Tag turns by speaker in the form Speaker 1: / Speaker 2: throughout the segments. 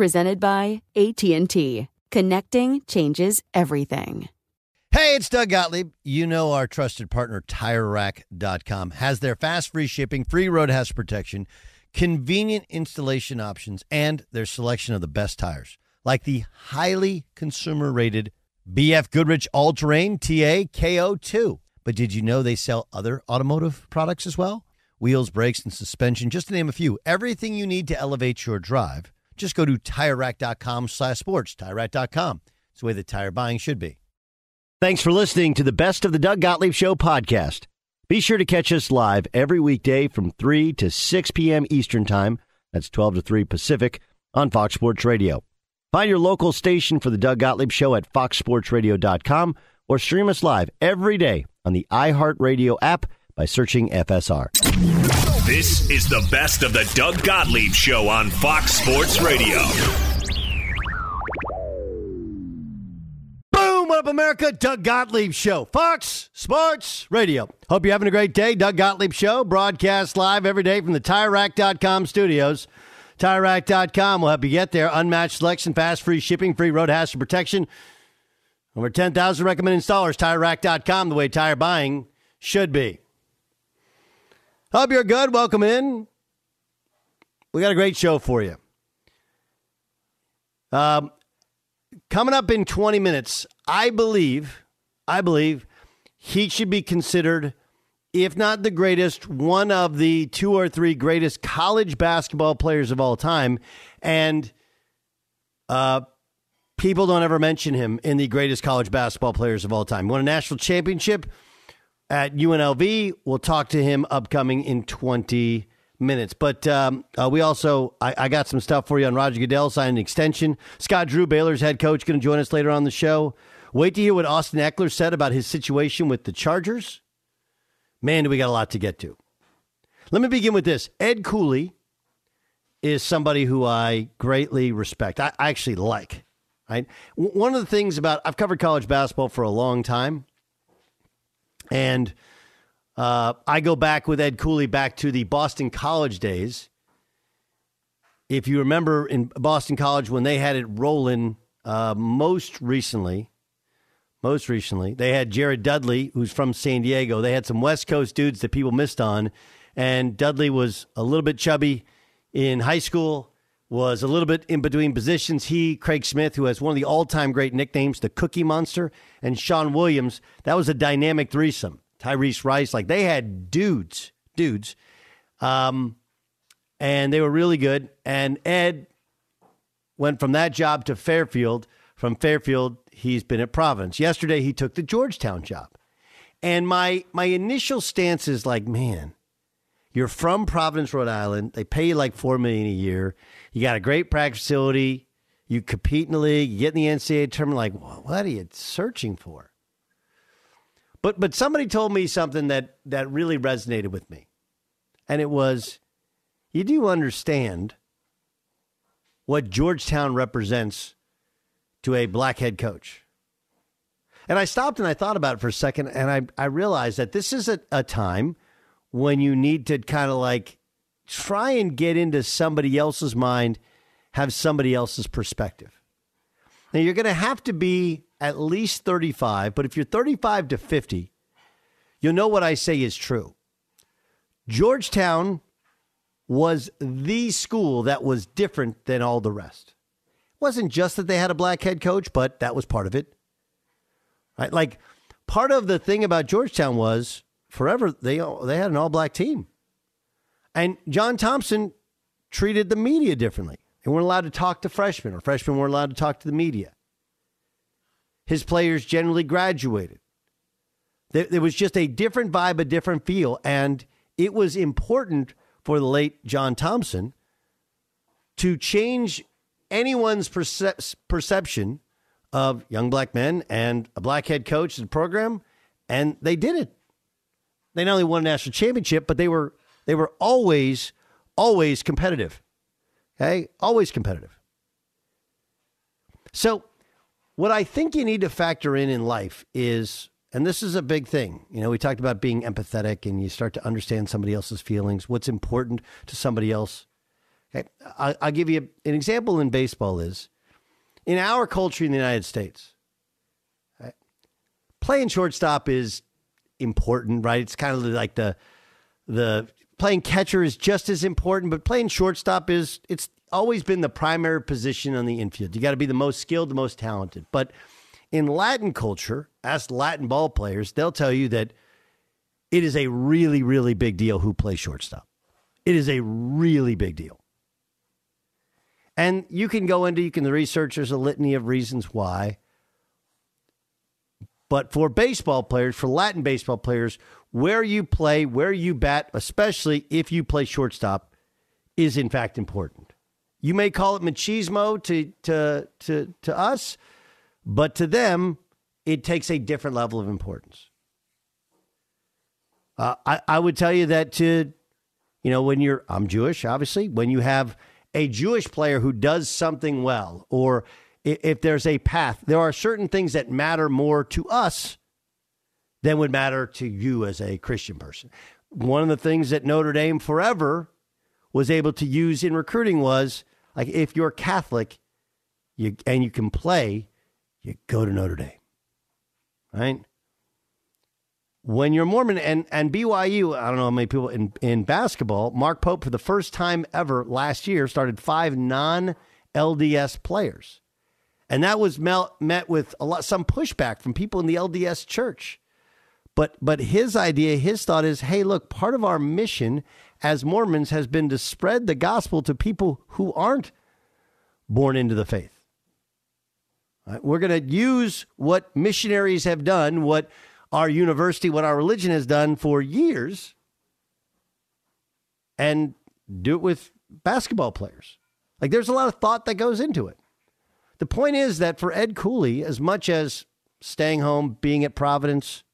Speaker 1: presented by AT&T. Connecting changes everything.
Speaker 2: Hey, it's Doug Gottlieb. You know our trusted partner TireRack.com has their fast free shipping, free road hazard protection, convenient installation options, and their selection of the best tires, like the highly consumer rated BF Goodrich All Terrain TA KO2. But did you know they sell other automotive products as well? Wheels, brakes, and suspension, just to name a few. Everything you need to elevate your drive just go to TireRack.com slash sports. TireRack.com. It's the way the tire buying should be. Thanks for listening to the Best of the Doug Gottlieb Show podcast. Be sure to catch us live every weekday from 3 to 6 p.m. Eastern Time. That's 12 to 3 Pacific on Fox Sports Radio. Find your local station for the Doug Gottlieb Show at foxsportsradio.com or stream us live every day on the iHeartRadio app by searching FSR.
Speaker 3: This is the best of the Doug Gottlieb Show on Fox Sports Radio.
Speaker 2: Boom! What up, America? Doug Gottlieb Show, Fox Sports Radio. Hope you're having a great day. Doug Gottlieb Show, broadcast live every day from the TireRack.com studios. TireRack.com will help you get there. Unmatched selection, fast, free shipping, free road hazard protection. Over 10,000 recommended installers. TireRack.com, the way tire buying should be. Hope you're good. Welcome in. We got a great show for you. Um, coming up in 20 minutes, I believe, I believe he should be considered, if not the greatest, one of the two or three greatest college basketball players of all time. And uh, people don't ever mention him in the greatest college basketball players of all time. Won a national championship at UNLV. We'll talk to him upcoming in 20 minutes. But um, uh, we also, I, I, got some stuff for you on Roger Goodell signing an extension. Scott Drew, Baylor's head coach, going to join us later on the show. Wait to hear what Austin Ekeler said about his situation with the Chargers. Man, do we got a lot to get to. Let me begin with this. Ed Cooley is somebody who I greatly respect. I, I actually like. Right. One of the things about I've covered college basketball for a long time. And uh, I go back with Ed Cooley back to the Boston College days. If you remember in Boston College when they had it rolling uh, most recently, most recently, they had Jared Dudley, who's from San Diego. They had some West Coast dudes that people missed on. And Dudley was a little bit chubby in high school, was a little bit in between positions. He, Craig Smith, who has one of the all time great nicknames, the Cookie Monster, and Sean Williams, that was a dynamic threesome. Tyrese Rice, like they had dudes, dudes. Um, and they were really good. And Ed went from that job to Fairfield. From Fairfield, he's been at Providence. Yesterday, he took the Georgetown job. And my my initial stance is like, man, you're from Providence, Rhode Island. They pay you like four million a year. You got a great practice facility. You compete in the league. You get in the NCAA tournament. Like, what are you searching for? But but somebody told me something that that really resonated with me, and it was, you do understand what Georgetown represents to a black head coach. And I stopped and I thought about it for a second, and I I realized that this is a, a time when you need to kind of like try and get into somebody else's mind have somebody else's perspective. Now, you're going to have to be at least 35, but if you're 35 to 50, you'll know what I say is true. Georgetown was the school that was different than all the rest. It wasn't just that they had a black head coach, but that was part of it. Right? Like part of the thing about Georgetown was forever they they had an all black team. And John Thompson treated the media differently. They weren't allowed to talk to freshmen, or freshmen weren't allowed to talk to the media. His players generally graduated. There, there was just a different vibe, a different feel. And it was important for the late John Thompson to change anyone's perce- perception of young black men and a black head coach the program. And they did it. They not only won a national championship, but they were they were always, always competitive. Okay? Always competitive. So, what I think you need to factor in in life is, and this is a big thing. You know, we talked about being empathetic and you start to understand somebody else's feelings, what's important to somebody else. Okay? I, I'll give you an example in baseball is in our culture in the United States, right, playing shortstop is important, right? It's kind of like the the playing catcher is just as important, but playing shortstop is it's always been the primary position on the infield. You got to be the most skilled, the most talented. But in Latin culture, ask Latin ball players, they'll tell you that it is a really, really big deal who plays shortstop. It is a really big deal. And you can go into, you can research, there's a litany of reasons why. But for baseball players, for Latin baseball players, where you play, where you bat, especially if you play shortstop, is in fact important. You may call it machismo to to to to us, but to them, it takes a different level of importance. Uh, I I would tell you that to, you know, when you're I'm Jewish, obviously, when you have a Jewish player who does something well, or if there's a path, there are certain things that matter more to us than would matter to you as a Christian person. One of the things that Notre Dame forever was able to use in recruiting was like if you're Catholic you, and you can play, you go to Notre Dame. Right? When you're Mormon and, and BYU, I don't know how many people in, in basketball, Mark Pope, for the first time ever last year, started five non LDS players. And that was met with a lot, some pushback from people in the LDS church. But but his idea, his thought is, hey, look, part of our mission as Mormons has been to spread the gospel to people who aren't born into the faith. Right? We're going to use what missionaries have done, what our university, what our religion has done for years, and do it with basketball players. Like there's a lot of thought that goes into it. The point is that for Ed Cooley, as much as staying home, being at Providence,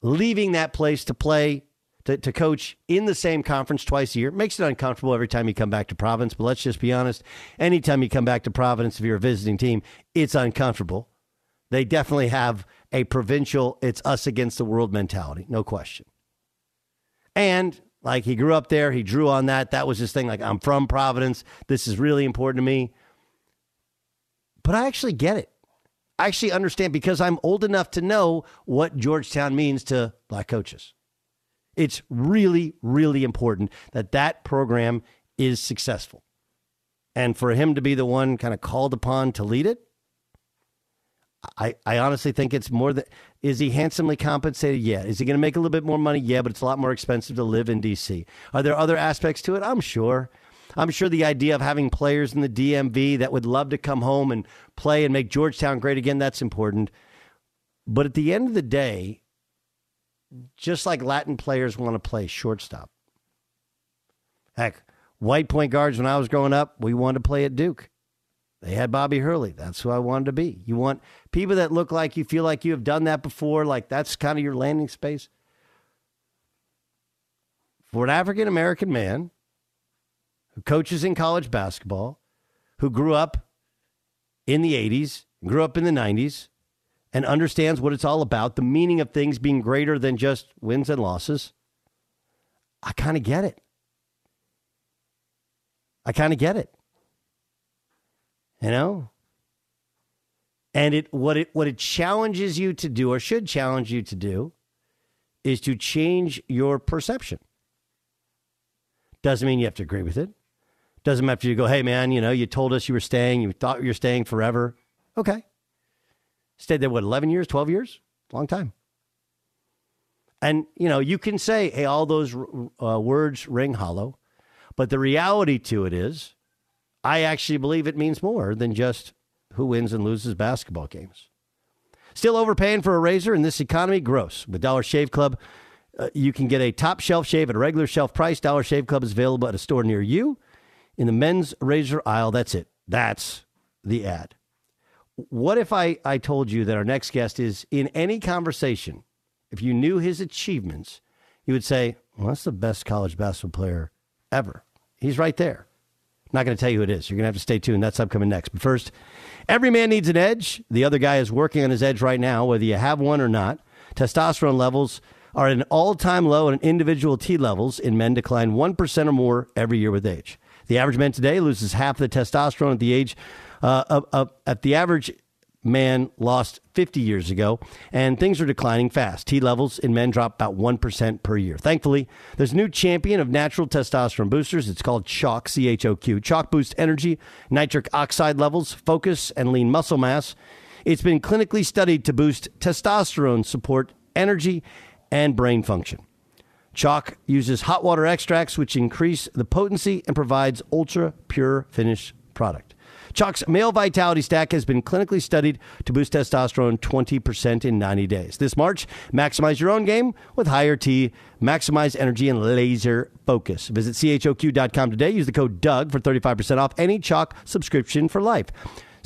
Speaker 2: leaving that place to play, to, to coach in the same conference twice a year makes it uncomfortable every time you come back to Providence. But let's just be honest anytime you come back to Providence, if you're a visiting team, it's uncomfortable. They definitely have a provincial, it's us against the world mentality, no question. And like he grew up there, he drew on that. That was his thing. Like, I'm from Providence. This is really important to me. But I actually get it. I actually understand because I'm old enough to know what Georgetown means to black coaches. It's really, really important that that program is successful. And for him to be the one kind of called upon to lead it, I, I honestly think it's more that is he handsomely compensated? Yeah. Is he going to make a little bit more money? Yeah, but it's a lot more expensive to live in DC. Are there other aspects to it? I'm sure. I'm sure the idea of having players in the DMV that would love to come home and play and make Georgetown great again, that's important. But at the end of the day, just like Latin players want to play shortstop. Heck, white point guards, when I was growing up, we wanted to play at Duke. They had Bobby Hurley. That's who I wanted to be. You want people that look like you feel like you have done that before, like that's kind of your landing space. For an African American man who coaches in college basketball, who grew up in the 80s, grew up in the 90s, and understands what it's all about, the meaning of things being greater than just wins and losses, I kind of get it. I kind of get it. You know? And it what it what it challenges you to do or should challenge you to do is to change your perception. Doesn't mean you have to agree with it. Doesn't matter if you go, hey man, you know, you told us you were staying, you thought you were staying forever. Okay. Stayed there what, 11 years, 12 years? Long time. And, you know, you can say, hey, all those uh, words ring hollow. But the reality to it is, I actually believe it means more than just who wins and loses basketball games. Still overpaying for a razor in this economy? Gross. With Dollar Shave Club, uh, you can get a top shelf shave at a regular shelf price. Dollar Shave Club is available at a store near you in the men's razor aisle. That's it. That's the ad. What if I, I told you that our next guest is in any conversation, if you knew his achievements, you would say, well, that's the best college basketball player ever. He's right there. Not going to tell you who it is. You're going to have to stay tuned. That's upcoming next. But first, every man needs an edge. The other guy is working on his edge right now, whether you have one or not. Testosterone levels are at an all time low, and individual T levels in men decline 1% or more every year with age. The average man today loses half the testosterone at the age uh, of, of, at the average man lost 50 years ago, and things are declining fast. T levels in men drop about 1% per year. Thankfully, there's a new champion of natural testosterone boosters. It's called Choq, C H O Q. Choq boosts energy, nitric oxide levels, focus, and lean muscle mass. It's been clinically studied to boost testosterone support, energy, and brain function. Choq uses hot water extracts, which increase the potency and provides ultra pure finished product. Choq's male vitality stack has been clinically studied to boost testosterone 20% in 90 days. This March, maximize your own game with higher T, maximize energy, and laser focus. Visit choq.com today. Use the code DOUG for 35% off any Choq subscription for life.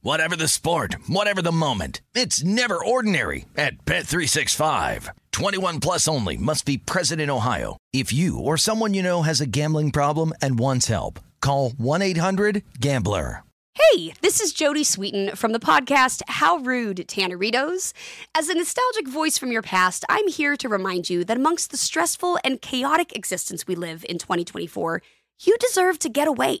Speaker 4: Whatever the sport, whatever the moment, it's never ordinary at Bet365. 21 plus only must be present in Ohio. If you or someone you know has a gambling problem and wants help, call 1-800-GAMBLER.
Speaker 5: Hey, this is Jodie Sweetin from the podcast How Rude, Tanneritos. As a nostalgic voice from your past, I'm here to remind you that amongst the stressful and chaotic existence we live in 2024, you deserve to get away.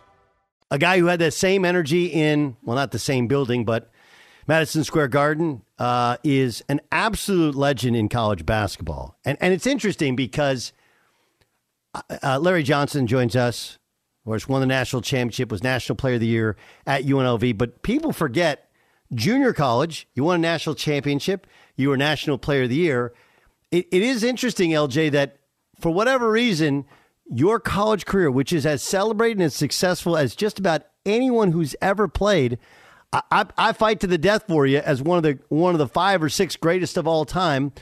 Speaker 2: A guy who had that same energy in, well, not the same building, but Madison Square Garden uh, is an absolute legend in college basketball. And, and it's interesting because uh, uh Larry Johnson joins us, of course, won the national championship, was National Player of the Year at UNLV. But people forget junior college, you won a national championship, you were National Player of the Year. it, it is interesting, LJ, that for whatever reason, your college career, which is as celebrated and successful as just about anyone who's ever played, I, I, fight to the death for you as one of the one of the five or six greatest of all time.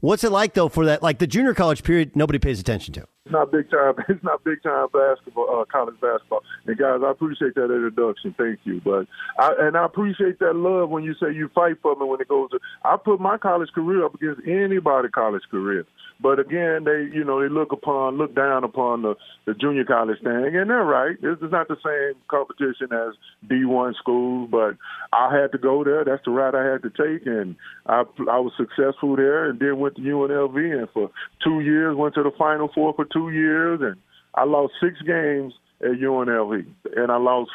Speaker 2: What's it like though for that? Like the junior college period, nobody pays attention to.
Speaker 6: It's not big time. It's not big time basketball, uh, college basketball. And guys, I appreciate that introduction. Thank you. But I, and I appreciate that love when you say you fight for me when it goes to. I put my college career up against anybody college career. But again, they you know they look upon look down upon the the junior college thing, and they're right. This is not the same competition as D1 schools, but I had to go there. That's the route I had to take, and I I was successful there, and then went to UNLV, and for two years went to the Final Four for two years, and I lost six games at UNLV, and I lost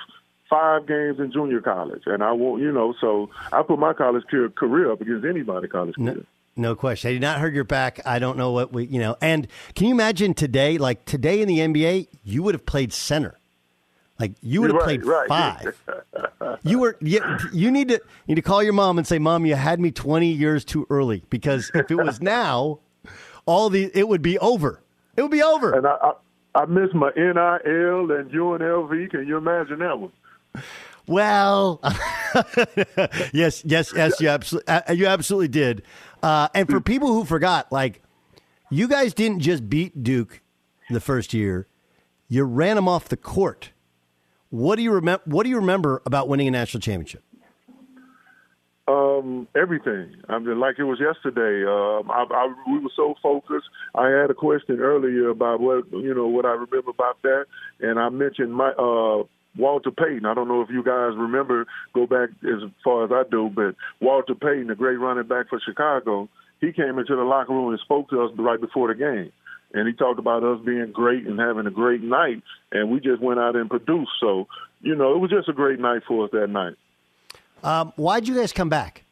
Speaker 6: five games in junior college, and I won't, you know, so I put my college career up against anybody college career.
Speaker 2: No. Question. I did not hurt your back. I don't know what we, you know. And can you imagine today, like today in the NBA, you would have played center. Like you would have
Speaker 6: right,
Speaker 2: played
Speaker 6: right.
Speaker 2: five. you were you, you need to need to call your mom and say, "Mom, you had me 20 years too early." Because if it was now, all the it would be over. It would be over.
Speaker 6: And I I, I miss my NIL and UNLV. Can you imagine that one?
Speaker 2: Well, yes, yes, yes. You absolutely, you absolutely did. Uh, and for people who forgot, like you guys didn't just beat Duke the first year; you ran them off the court. What do you remember? What do you remember about winning a national championship?
Speaker 6: Um, everything. I mean, like it was yesterday. Um, I, I, we were so focused. I had a question earlier about what you know what I remember about that, and I mentioned my uh, Walter Payton. I don't know if you guys remember, go back as far as I do, but Walter Payton, the great running back for Chicago, he came into the locker room and spoke to us right before the game. And he talked about us being great and having a great night, and we just went out and produced. So, you know, it was just a great night for us that night.
Speaker 2: Um, why'd you guys come back?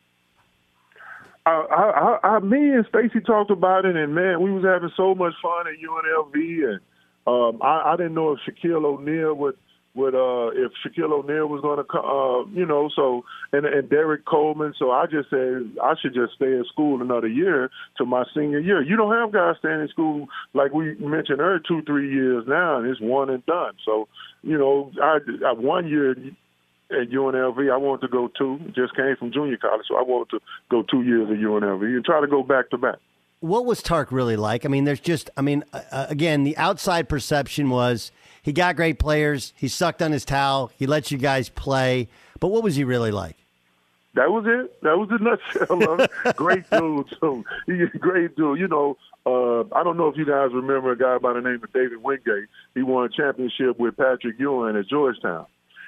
Speaker 6: I, I, I, me and Stacy talked about it, and man, we was having so much fun at UNLV, and um, I, I didn't know if Shaquille O'Neal would with uh if Shaquille O'Neal was going to come, uh, you know, so and and Derrick Coleman. So I just said I should just stay in school another year to my senior year. You don't have guys staying in school like we mentioned earlier, two three years now, and it's one and done. So you know, I, I one year at UNLV. I wanted to go two. Just came from junior college, so I wanted to go two years at UNLV and try to go back to back.
Speaker 2: What was Tark really like? I mean, there's just, I mean, uh, again, the outside perception was he got great players. He sucked on his towel. He let you guys play. But what was he really like?
Speaker 6: That was it. That was the nutshell of it. great dude, too. He's a great dude. You know, uh, I don't know if you guys remember a guy by the name of David Wingate. He won a championship with Patrick Ewing at Georgetown.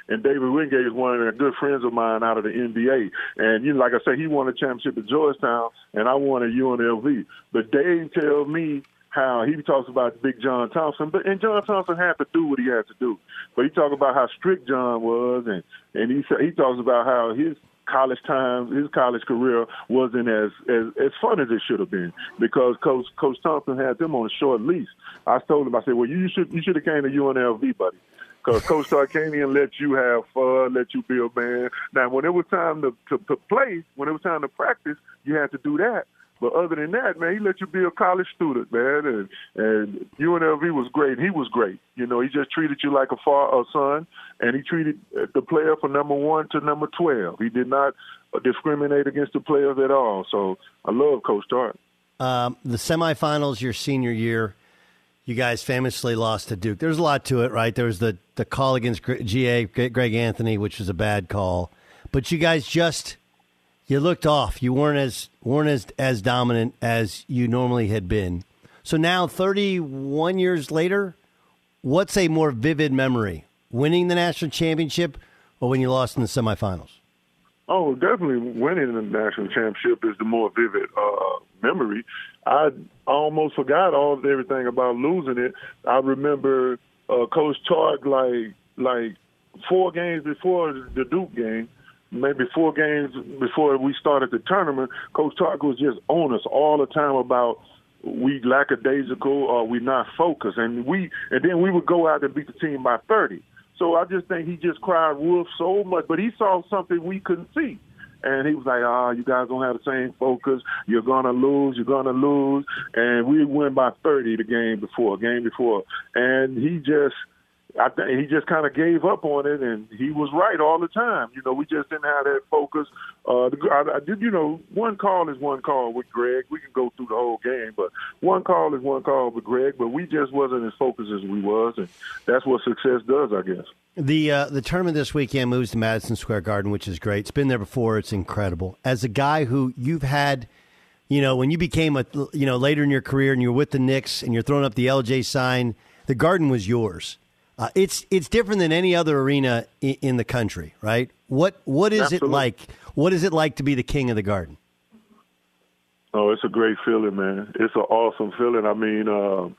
Speaker 6: And David Wingate is one of the good friends of mine out of the NBA. And you know, like I said, he won a championship at Georgetown, and I won at UNLV. But Dave tells me how he talks about Big John Thompson, but and John Thompson had to do what he had to do. But he talks about how strict John was, and and he he talks about how his college time, his college career wasn't as as as fun as it should have been because Coach Coach Thompson had them on a short leash. I told him, I said, well, you should you should have came to UNLV, buddy. Because Coach Tarkanian let you have fun, let you be a man. Now, when it was time to, to, to play, when it was time to practice, you had to do that. But other than that, man, he let you be a college student, man. And and UNLV was great. He was great. You know, he just treated you like a far a son, and he treated the player from number one to number twelve. He did not discriminate against the players at all. So I love Coach Tark.
Speaker 2: Um, the semifinals your senior year, you guys famously lost to Duke. There's a lot to it, right? There was the the call against GA Greg Anthony, which was a bad call, but you guys just you looked off. You weren't as weren't as as dominant as you normally had been. So now, 31 years later, what's a more vivid memory? Winning the national championship, or when you lost in the semifinals?
Speaker 6: Oh, definitely winning the national championship is the more vivid uh, memory. I almost forgot all everything about losing it. I remember uh, Coach Tark like like four games before the Duke game maybe four games before we started the tournament, Coach Tark was just on us all the time about we lackadaisical or we not focused, and we and then we would go out and beat the team by thirty. So I just think he just cried wolf so much, but he saw something we couldn't see. and he was like, "Ah, you guys don't have the same focus. You're gonna lose. You're gonna lose." And we win by 30 the game before, game before, and he just I he just kind of gave up on it, and he was right all the time. You know, we just didn't have that focus. Uh, I, I did, you know, one call is one call with Greg. We can go through the whole game, but one call is one call with Greg. But we just wasn't as focused as we was, and that's what success does, I guess.
Speaker 2: The uh, the tournament this weekend moves to Madison Square Garden, which is great. It's been there before. It's incredible. As a guy who you've had, you know, when you became a, you know, later in your career and you're with the Knicks and you're throwing up the LJ sign, the Garden was yours. Uh, it's it's different than any other arena in, in the country, right? What what is
Speaker 6: Absolutely.
Speaker 2: it like? What is it like to be the king of the Garden?
Speaker 6: Oh, it's a great feeling, man. It's an awesome feeling. I mean, uh,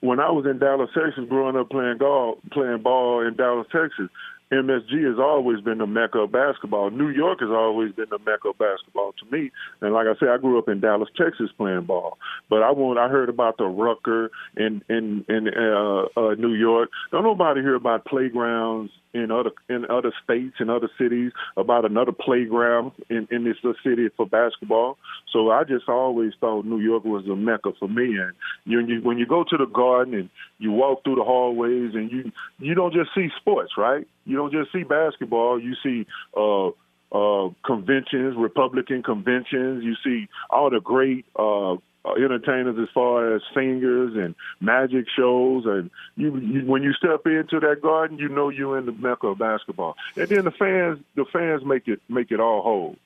Speaker 6: when I was in Dallas, Texas, growing up playing golf, playing ball in Dallas, Texas, MSG has always been the mecca of basketball. New York has always been the mecca of basketball to me. And like I said, I grew up in Dallas, Texas, playing ball. But I want I heard about the Rucker in in in uh, uh, New York. Don't nobody hear about playgrounds in other in other states and other cities about another playground in in this city for basketball. So I just always thought New York was the mecca for me. And you, you when you go to the Garden and you walk through the hallways and you you don't just see sports, right? You don't just see basketball. You see. uh uh, conventions, Republican conventions. You see all the great uh, entertainers as far as singers and magic shows, and you, you when you step into that garden, you know you're in the mecca of basketball. And then the fans, the fans make it make it all whole.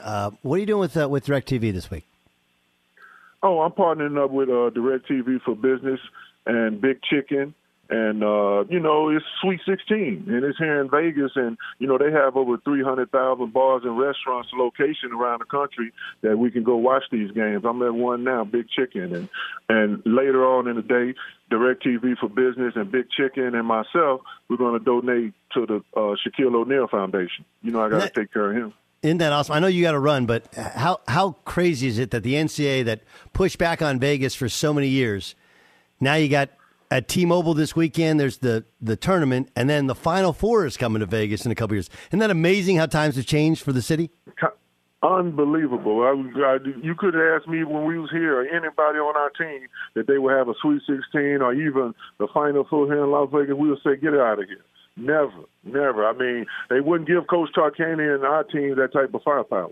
Speaker 2: Uh, what are you doing with uh, with Directv this week?
Speaker 6: Oh, I'm partnering up with uh, DirecTV for Business and Big Chicken. And uh, you know it's Sweet 16, and it's here in Vegas, and you know they have over 300,000 bars and restaurants location around the country that we can go watch these games. I'm at one now, Big Chicken, and and later on in the day, DirecTV for Business and Big Chicken and myself, we're going to donate to the uh, Shaquille O'Neal Foundation. You know I got to take care of him.
Speaker 2: Isn't that awesome? I know you got to run, but how how crazy is it that the NCAA that pushed back on Vegas for so many years, now you got at T-Mobile this weekend. There's the the tournament, and then the Final Four is coming to Vegas in a couple years. Isn't that amazing how times have changed for the city?
Speaker 6: Unbelievable. I, I, you could have asked me when we was here or anybody on our team that they would have a Sweet 16 or even the Final Four here in Las Vegas. We would say, get out of here. Never, never. I mean, they wouldn't give Coach Tarkanian and our team that type of firepower.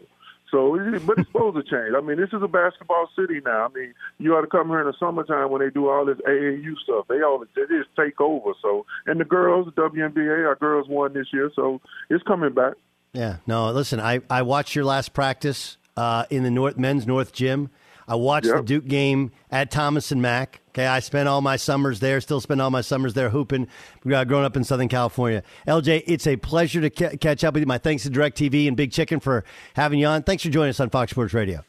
Speaker 6: So, but it's supposed to change. I mean, this is a basketball city now. I mean, you ought to come here in the summertime when they do all this AAU stuff. They all they just take over. So, and the girls, the WNBA, our girls won this year, so it's coming back.
Speaker 2: Yeah. No, listen, I, I watched your last practice uh, in the North men's North gym. I watched
Speaker 6: Yep.
Speaker 2: the Duke game at Thomas and Mack. Okay, I spent all my summers there. Still spend all my summers there hooping. Uh, growing up in Southern California, LJ, it's a pleasure to ca- catch up with you. My thanks to Directv and Big Chicken for having you on. Thanks for joining us on Fox Sports Radio.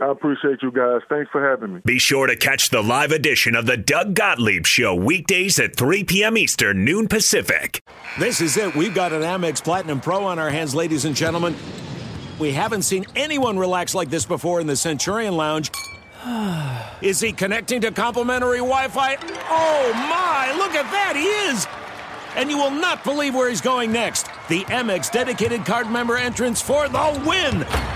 Speaker 6: I appreciate you guys. Thanks for having me.
Speaker 3: Be sure to catch the live edition of the Doug Gottlieb Show weekdays at 3 p.m. Eastern, noon Pacific.
Speaker 7: This is it. We've got an Amex Platinum Pro on our hands, ladies and gentlemen. We haven't seen anyone relax like this before in the Centurion Lounge. Is he connecting to complimentary Wi Fi? Oh my, look at that, he is! And you will not believe where he's going next. The Amex dedicated card member entrance for the win!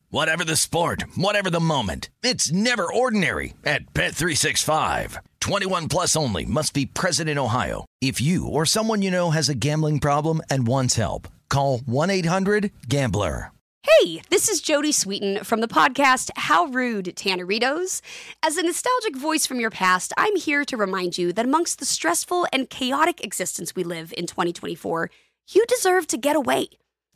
Speaker 4: Whatever the sport, whatever the moment. It's never ordinary at Bet365. 21 plus only must be present in Ohio. If you or someone you know has a gambling problem and wants help, call 1-800-GAMBLER.
Speaker 5: Hey, this is Jodie Sweetin from the podcast How Rude, Tanneritos. As a nostalgic voice from your past, I'm here to remind you that amongst the stressful and chaotic existence we live in 2024, you deserve to get away.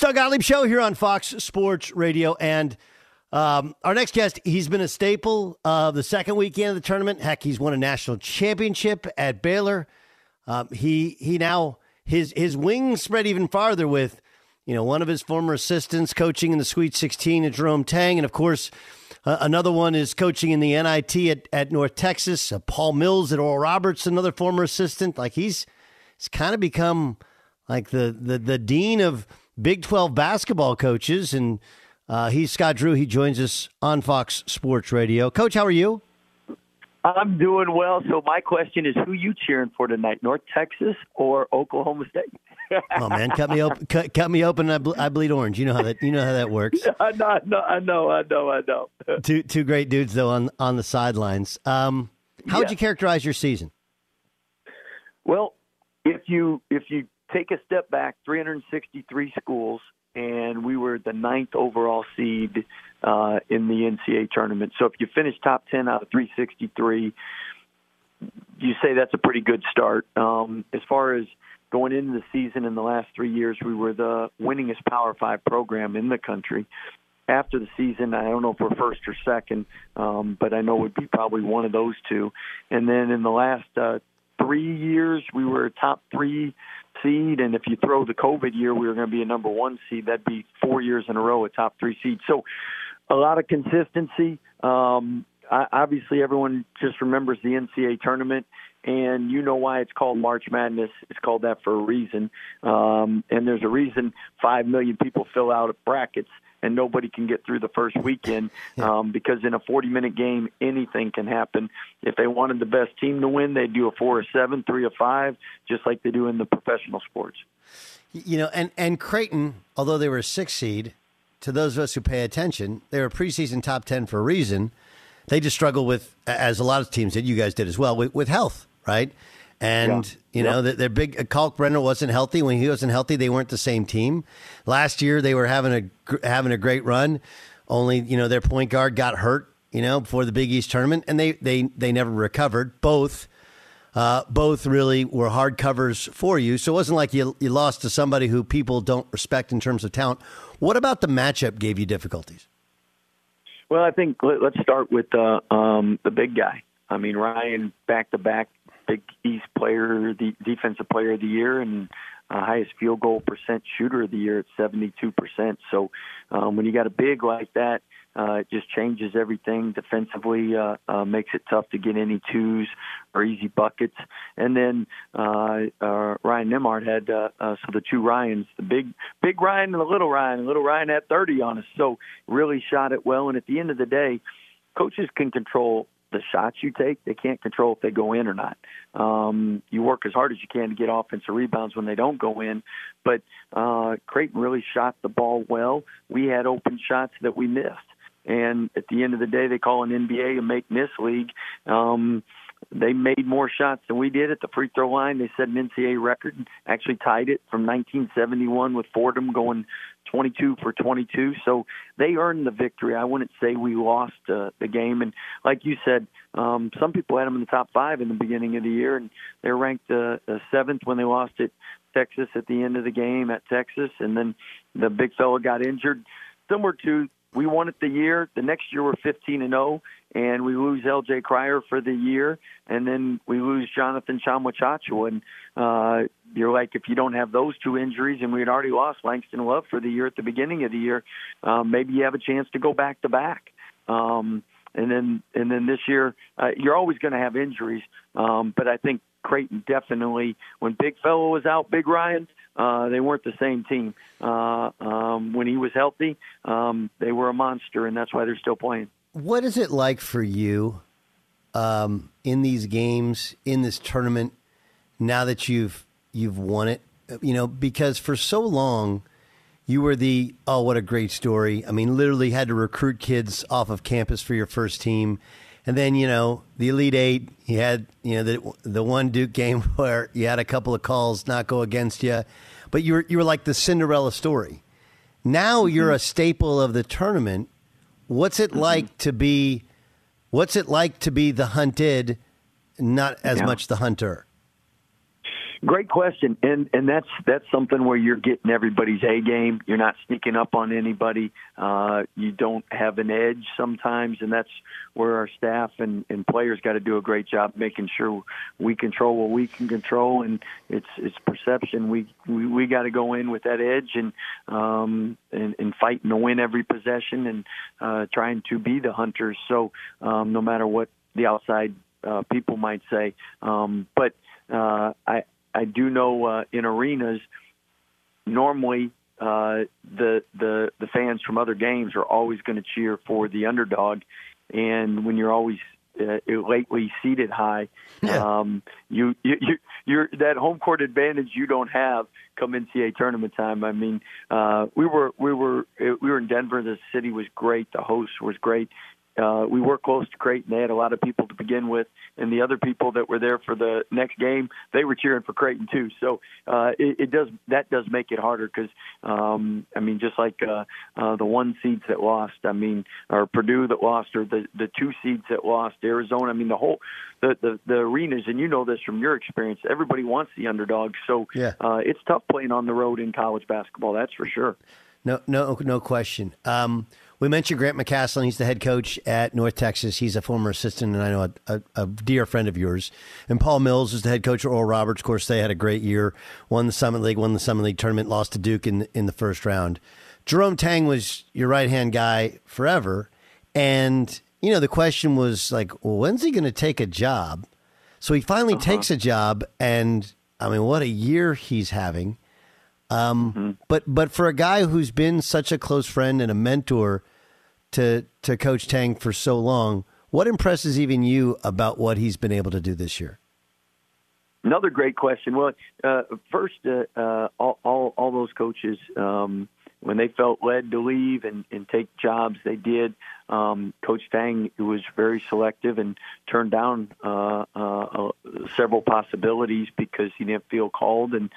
Speaker 2: Doug Gottlieb Show here on Fox Sports Radio. And um, our next guest, he's been a staple of the second weekend of the tournament. Heck, he's won a national championship at Baylor. Um, he he now his his wings spread even farther with you know one of his former assistants coaching in the Sweet 16 at Jerome Tang, and of course uh, another one is coaching in the NIT at, at North Texas. Uh, Paul Mills at Oral Roberts, another former assistant. Like he's he's kind of become like the the the dean of Big 12 basketball coaches. And uh, he's Scott Drew. He joins us on Fox Sports Radio. Coach, how are you?
Speaker 8: I'm doing well. So my question is, who you cheering for tonight, North Texas or Oklahoma State?
Speaker 2: oh man, cut me open. Cut, cut me open. I, ble- I, bleed orange. You know how that. You know how that works.
Speaker 8: I know. I know. I know. I know. I know.
Speaker 2: two two great dudes though on on the sidelines. Um, how would you characterize your season?
Speaker 8: Well, if you if you take a step back, 363 schools, and we were the ninth overall seed uh, in the NCAA tournament. So if you finish top 10 out of 363, you say that's a pretty good start. Um, as far as going into the season in the last three years, we were the winningest Power Five program in the country. After the season, I don't know if we're first or second, um, but I know we'd be probably one of those two. And then in the last uh, three years, we were top three seed, and if you throw the COVID year, we were going to be a number one seed. That'd be four years in a row a top three seed. So a lot of consistency. Um, I, obviously, everyone just remembers the NCAA tournament, and you know why it's called March Madness. It's called that for a reason, um, and there's a reason five million people fill out brackets and nobody can get through the first weekend um, because in a 40 minute game, anything can happen. If they wanted the best team to win, they'd do a four or seven, three or five, just like they do in the professional sports.
Speaker 2: You know, and, and Creighton, although they were a six seed, to those of us who pay attention, they were a preseason top 10 for a reason. They just struggle with, as a lot of teams did, you guys did as well, with, with health, right? And yeah. you know, yep. their big uh, Kalkbrenner wasn't healthy. When he wasn't healthy, they weren't the same team. Last year, they were having a having a great run. Only you know their point guard got hurt. You know before the Big East tournament, and they they they never recovered. Both. Uh, both really were hard covers for you, so it wasn't like you you lost to somebody who people don't respect in terms of talent. What about the matchup gave you difficulties?
Speaker 8: Well, I think let, us start with uh, um, the big guy. I mean, Ryan back to back Big East player, the defensive player of the year, and uh, highest field goal percent shooter of the year at 72%. So um, when you got a big like that, uh, it just changes everything defensively, uh, uh, makes it tough to get any twos or easy buckets. And then uh, uh, Ryan Nembhard had uh, uh, so the two Ryans, the big big Ryan and the little Ryan. Little Ryan had 30 on us, so really shot it well. And at the end of the day, coaches can control the shots you take. They can't control if they go in or not. Um, you work as hard as you can to get offensive rebounds when they don't go in. But uh, Creighton really shot the ball well. We had open shots that we missed. And at the end of the day, they call an NBA a make miss league. Um, they made more shots than we did at the free throw line. They set an NCAA record, actually tied it from 1971 with Fordham going 22 for 22. So they earned the victory. I wouldn't say we lost uh, the game. And like you said, um, some people had them in the top five in the beginning of the year, and they're ranked uh, seventh when they lost at Texas at the end of the game at Texas, and then the big fella got injured. Similar to we won it the year. The next year we're 15 and 0, and we lose L.J. Cryer for the year, and then we lose Jonathan Tchamwa Tchatchoua. And uh, you're like, if you don't have those two injuries, and we had already lost Langston Love for the year at the beginning of the year, um, maybe you have a chance to go back to back. Um, and then and then this year, uh, you're always going to have injuries. Um, but I think Creighton definitely, when Big Fellow was out, Big Ryan, uh, they weren't the same team. Uh, um, when he was healthy, um, they were a monster, and that's why they're still playing.
Speaker 2: what is it like for you um, in these games in this tournament now that you've you've won it? You know, because for so long you were the oh what a great story. I mean, literally had to recruit kids off of campus for your first team. And then you know the Elite Eight. You had you know the the one Duke game where you had a couple of calls not go against you, but you were you were like the Cinderella story. Now you're a staple of the tournament. What's it like to be? What's it like to be the hunted, not as
Speaker 8: Yeah.
Speaker 2: much the hunter?
Speaker 8: Great question, and and that's that's something where you're getting everybody's A game. You're not sneaking up on anybody. Uh, you don't have an edge sometimes, and that's where our staff and, and players got to do a great job making sure we control what we can control, and it's it's perception. We we, we got to go in with that edge and um, and, and fighting to win every possession and uh, trying to be the hunters. So um, no matter what the outside uh, people might say, um, but uh, I I do know uh, in arenas normally uh, the the the fans from other games are always going to cheer for the underdog, and when you're always uh, lately seated high, um, you, you you you're that home court advantage you don't have come NCAA tournament time. I mean, uh, we were we were we were in Denver. The city was great. The host was great. Uh, we were close to Creighton. They had a lot of people to begin with, and the other people that were there for the next game, they were cheering for Creighton too. So uh, it, it does that does make it harder because um, I mean, just like uh, uh, the one seeds that lost, I mean, or Purdue that lost, or the the two seeds that lost, Arizona. I mean, the whole the the, the arenas, and you know this from your experience. Everybody wants the underdog, so
Speaker 2: Yeah.
Speaker 8: uh, it's tough playing on the road in college basketball. That's for sure.
Speaker 2: No, no, no question. Um, we mentioned Grant McCasland. He's the head coach at North Texas. He's a former assistant, and I know a, a, a dear friend of yours. And Paul Mills is the head coach at Oral Roberts. Of course, they had a great year. Won the Summit League. Won the Summit League tournament. Lost to Duke in in the first round. Jerome Tang was your right hand guy forever, and you know the question was like, well, when's he going to take a job? So he finally uh-huh. takes a job, and I mean, what a year he's having. Um, But but for a guy who's been such a close friend and a mentor to to Coach Tang for so long, what impresses even you about what he's been able to do this year?
Speaker 8: Another great question. Well, uh, first, uh, uh, all, all all those coaches, um, when they felt led to leave and, and take jobs, they did. Um, Coach Tang was very selective and turned down uh, uh, uh, several possibilities because he didn't feel called, and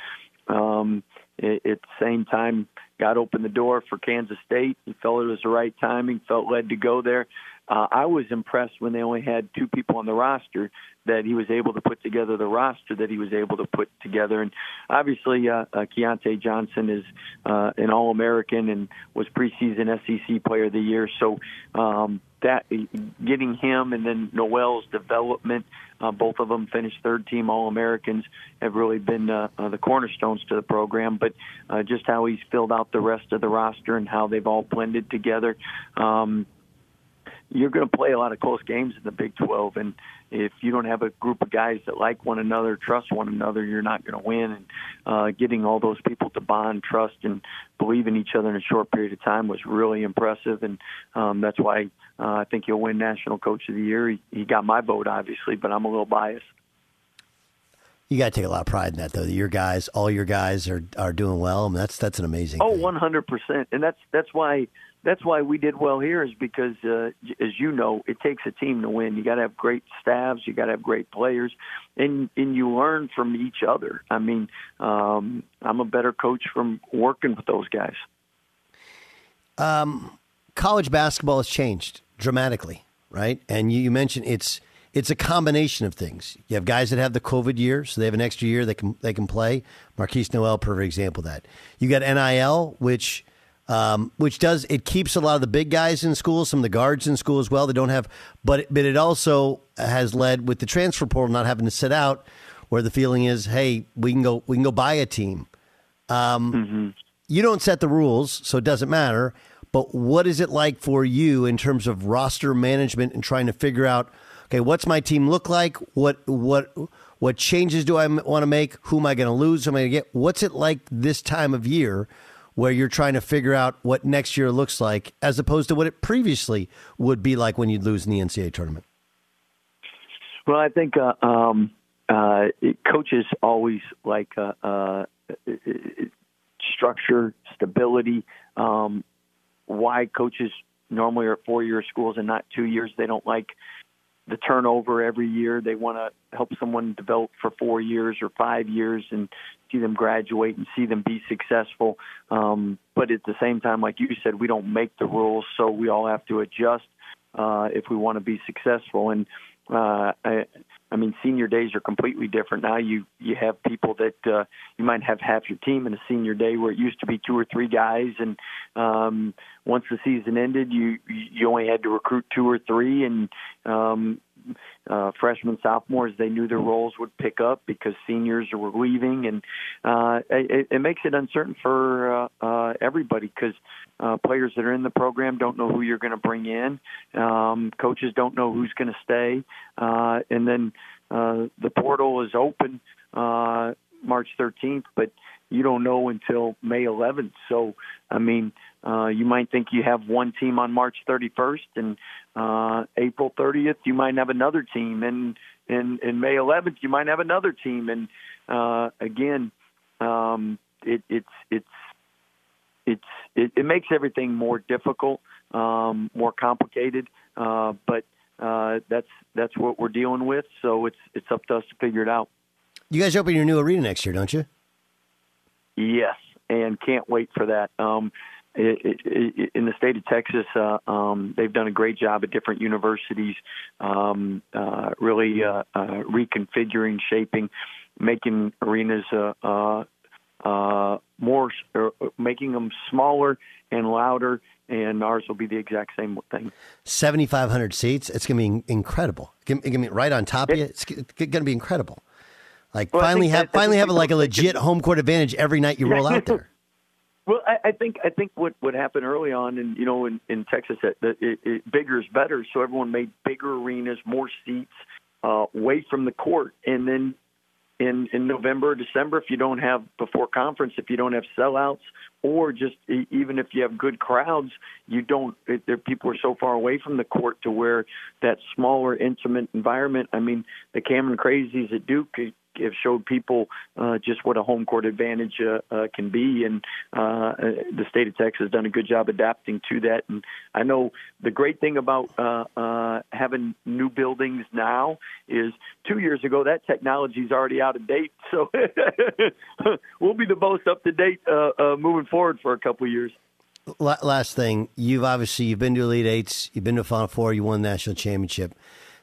Speaker 8: um, at, the same time, God opened the door for Kansas State. He felt it was the right timing. Felt led to go there. Uh, I was impressed when they only had two people on the roster that he was able to put together the roster that he was able to put together. And obviously, uh, uh, Keyontae Johnson is uh, an All American and was preseason SEC Player of the Year. So um, that getting him and then Nowell's development, uh, both of them finished third team All Americans, have really been uh, uh, the cornerstones to the program. But uh, just how he's filled out the rest of the roster and how they've all blended together. Um, you're going to play a lot of close games in the Big 12, and if you don't have a group of guys that like one another, trust one another, you're not going to win. And uh, getting all those people to bond, trust, and believe in each other in a short period of time was really impressive, and um, that's why uh, I think he'll win National Coach of the Year. He, he got my vote, obviously, but I'm a little biased.
Speaker 2: You got to take a lot of pride in that, though. that Your guys, all your guys, are are doing well. I mean, that's that's an amazing.
Speaker 8: Oh, one hundred percent, and that's that's why that's why we did well here is because, uh, as you know, it takes a team to win. You got to have great staffs, you got to have great players, and and you learn from each other. I mean, um, I'm a better coach from working with those guys.
Speaker 2: Um, college basketball has changed dramatically, right? And you, you mentioned it's it's a combination of things. You have guys that have the COVID year, so they have an extra year they can they can play. Markquis Nowell, perfect example of that. You got NIL, which um, which does it keeps a lot of the big guys in school, some of the guards in school as well. They don't have, but but it also has led with the transfer portal not having to sit out, where the feeling is, hey, we can go we can go buy a team. Um, You don't set the rules, so it doesn't matter. But what is it like for you in terms of roster management and trying to figure out, okay, what's my team look like? What what what changes do I want to make? Who am I going to lose? Who am I going to get? What's it like this time of year where you're trying to figure out what next year looks like as opposed to what it previously would be like when you'd lose in the NCAA tournament?
Speaker 8: Well, I think uh, um, uh, coaches always like uh, uh, structure, stability. Um, why coaches normally are four year schools and not two years? They don't like the turnover every year. They want to help someone develop for four years or five years and see them graduate and see them be successful. Um, but at the same time, like you said, we don't make the rules, so we all have to adjust uh, if we want to be successful. And uh, I, I mean, senior days are completely different now. You you have people that uh, you might have half your team in a senior day where it used to be two or three guys, and um, once the season ended, you you only had to recruit two or three, and um, uh, freshmen, sophomores, they knew their roles would pick up because seniors were leaving, and uh, it, it makes it uncertain for uh, uh, everybody because uh, players that are in the program don't know who you're going to bring in. Um, coaches don't know who's going to stay, uh, and then uh, the portal is open uh, March 13th, but you don't know until May 11th. So, I mean, uh, you might think you have one team on March 31st, and uh, April 30th you might have another team, and in in May 11th you might have another team, and uh, again, um, it, it's it's it's it, it makes everything more difficult, um, more complicated, uh, but uh, that's that's what we're dealing with. So it's it's up to us to figure it out.
Speaker 2: You guys open your new arena next year, don't you?
Speaker 8: Yes, and can't wait for that. Um, it, it, in the state of Texas, uh, um, they've done a great job at different universities, um, uh, really uh, uh, reconfiguring, shaping, making arenas uh, uh, uh, more, uh, making them smaller and louder. And ours will be the exact same thing.
Speaker 2: 7,500 seats. It's going to be incredible. It's going to be right on top of you. It's going to be incredible. Like well, finally have finally have like a legit home court advantage every night you roll out there.
Speaker 8: Well, I, I think I think what what happened early on, and you know, in, in Texas, that it, it, it, bigger is better. So everyone made bigger arenas, more seats, uh, away from the court, and then in in November, December, if you don't have before conference, if you don't have sellouts, or just even if you have good crowds, you don't. There, people are so far away from the court to where that smaller, intimate environment. I mean, the Cameron Crazies at Duke have showed people uh, just what a home court advantage uh, uh, can be, and uh, the state of Texas has done a good job adapting to that. And I know the great thing about uh, uh, having new buildings now is two years ago that technology is already out of date, so we'll be the most up to date uh, uh, moving forward for a couple of years.
Speaker 2: Last thing, you've obviously you've been to Elite Eights, you've been to Final Four, you won national championship.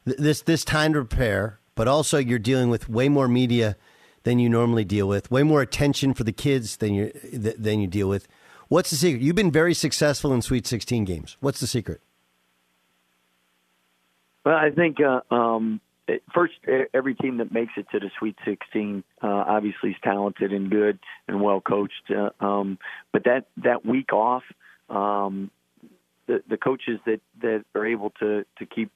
Speaker 2: This this time to prepare but also you're dealing with way more media than you normally deal with, way more attention for the kids than you than you deal with. What's the secret? You've been very successful in Sweet 16 games. What's the secret?
Speaker 8: Well, I think uh, um, first, every team that makes it to the Sweet 16 uh, obviously is talented and good and well coached. Uh, um, but that that week off, um, the, the coaches that that are able to to keep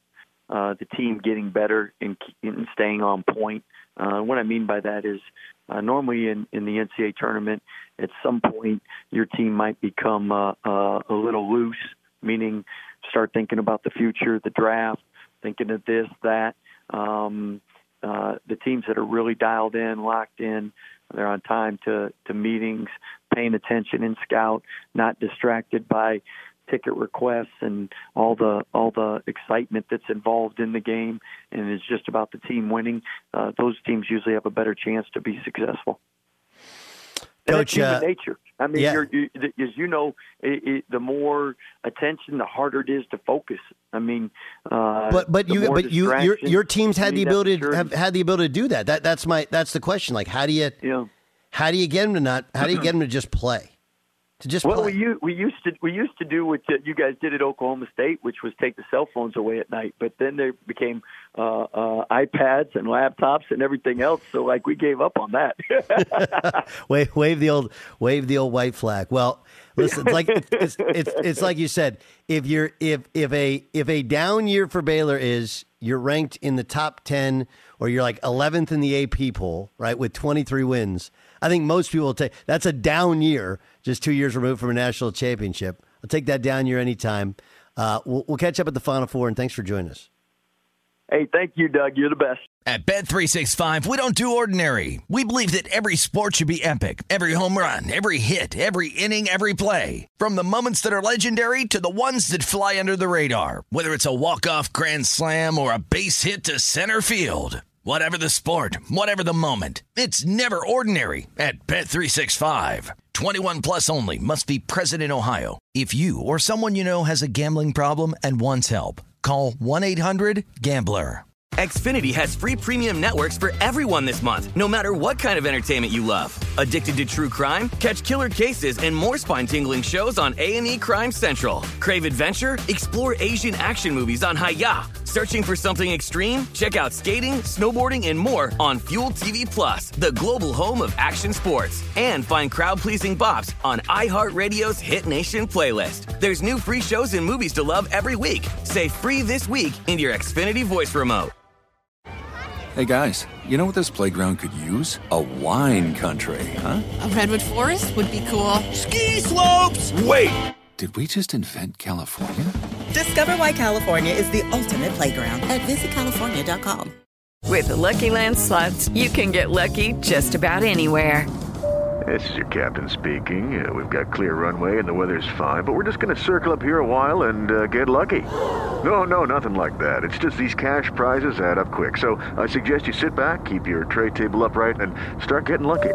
Speaker 8: uh, the team getting better and, and staying on point. Uh, what I mean by that is uh, normally in, in the NCAA tournament, at some point your team might become uh, uh, a little loose, meaning start thinking about the future, the draft, thinking of this, that. Um, uh, the teams that are really dialed in, locked in, they're on time to, to meetings, paying attention in scout, not distracted by ticket requests and all the all the excitement that's involved in the game, and it's just about the team winning. Uh, those teams usually have a better chance to be successful. Coach, human uh, nature. I mean, yeah. you're, you, as you know, it, it, the more attention, the harder it is to focus. I mean, uh,
Speaker 2: but but you but you your your teams had the ability to have had the ability to do that. That that's my that's the question. Like, how do you yeah. how do you get them to not? How do you get them to just play? To just
Speaker 8: well,
Speaker 2: play.
Speaker 8: we we used to we used to do what you guys did at Oklahoma State, which was take the cell phones away at night. But then there became uh, uh, iPads and laptops and everything else. So like we gave up on that.
Speaker 2: wave, wave the old, wave the old white flag. Well, listen, it's like it's, it's it's like you said. If you're if if a if a down year for Baylor is you're ranked in the top ten or you're like 11th in the AP poll, right, with 23 wins. I think most people will take that's a down year, just two years removed from a national championship. I'll take that down year anytime. Uh, we'll, we'll catch up at the Final Four, and thanks for joining us.
Speaker 8: Hey, thank you, Doug. You're the best.
Speaker 4: At Bet365, we don't do ordinary. We believe that every sport should be epic. Every home run, every hit, every inning, every play. From the moments that are legendary to the ones that fly under the radar. Whether it's a walk-off grand slam or a base hit to center field. Whatever the sport, whatever the moment. It's never ordinary at Bet365. 21 plus only must be present in Ohio. If you or someone you know has a gambling problem and wants help, call 1-800-GAMBLER.
Speaker 9: Xfinity has free premium networks for everyone this month, no matter what kind of entertainment you love. Addicted to true crime? Catch killer cases and more spine-tingling shows on A&E Crime Central. Crave adventure? Explore Asian action movies on Hi-YAH. Searching for something extreme? Check out skating, snowboarding, and more on Fuel TV Plus, the global home of action sports. And find crowd-pleasing bops on iHeartRadio's Hit Nation playlist. There's new free shows and movies to love every week. Say free this week in your Xfinity voice remote.
Speaker 10: Hey guys, you know what this playground could use? A wine country, huh?
Speaker 11: A redwood forest would be cool.
Speaker 10: Ski slopes! Wait! Did we just invent California?
Speaker 12: Discover why California is the ultimate playground at visitcalifornia.com.
Speaker 13: With the Lucky Land slots, you can get lucky just about anywhere.
Speaker 14: This is your captain speaking. Uh, we've got clear runway and the weather's fine, but we're just going to circle up here a while and uh, get lucky. No, no, nothing like that. It's just these cash prizes add up quick. So I suggest you sit back, keep your tray table upright, and start getting lucky.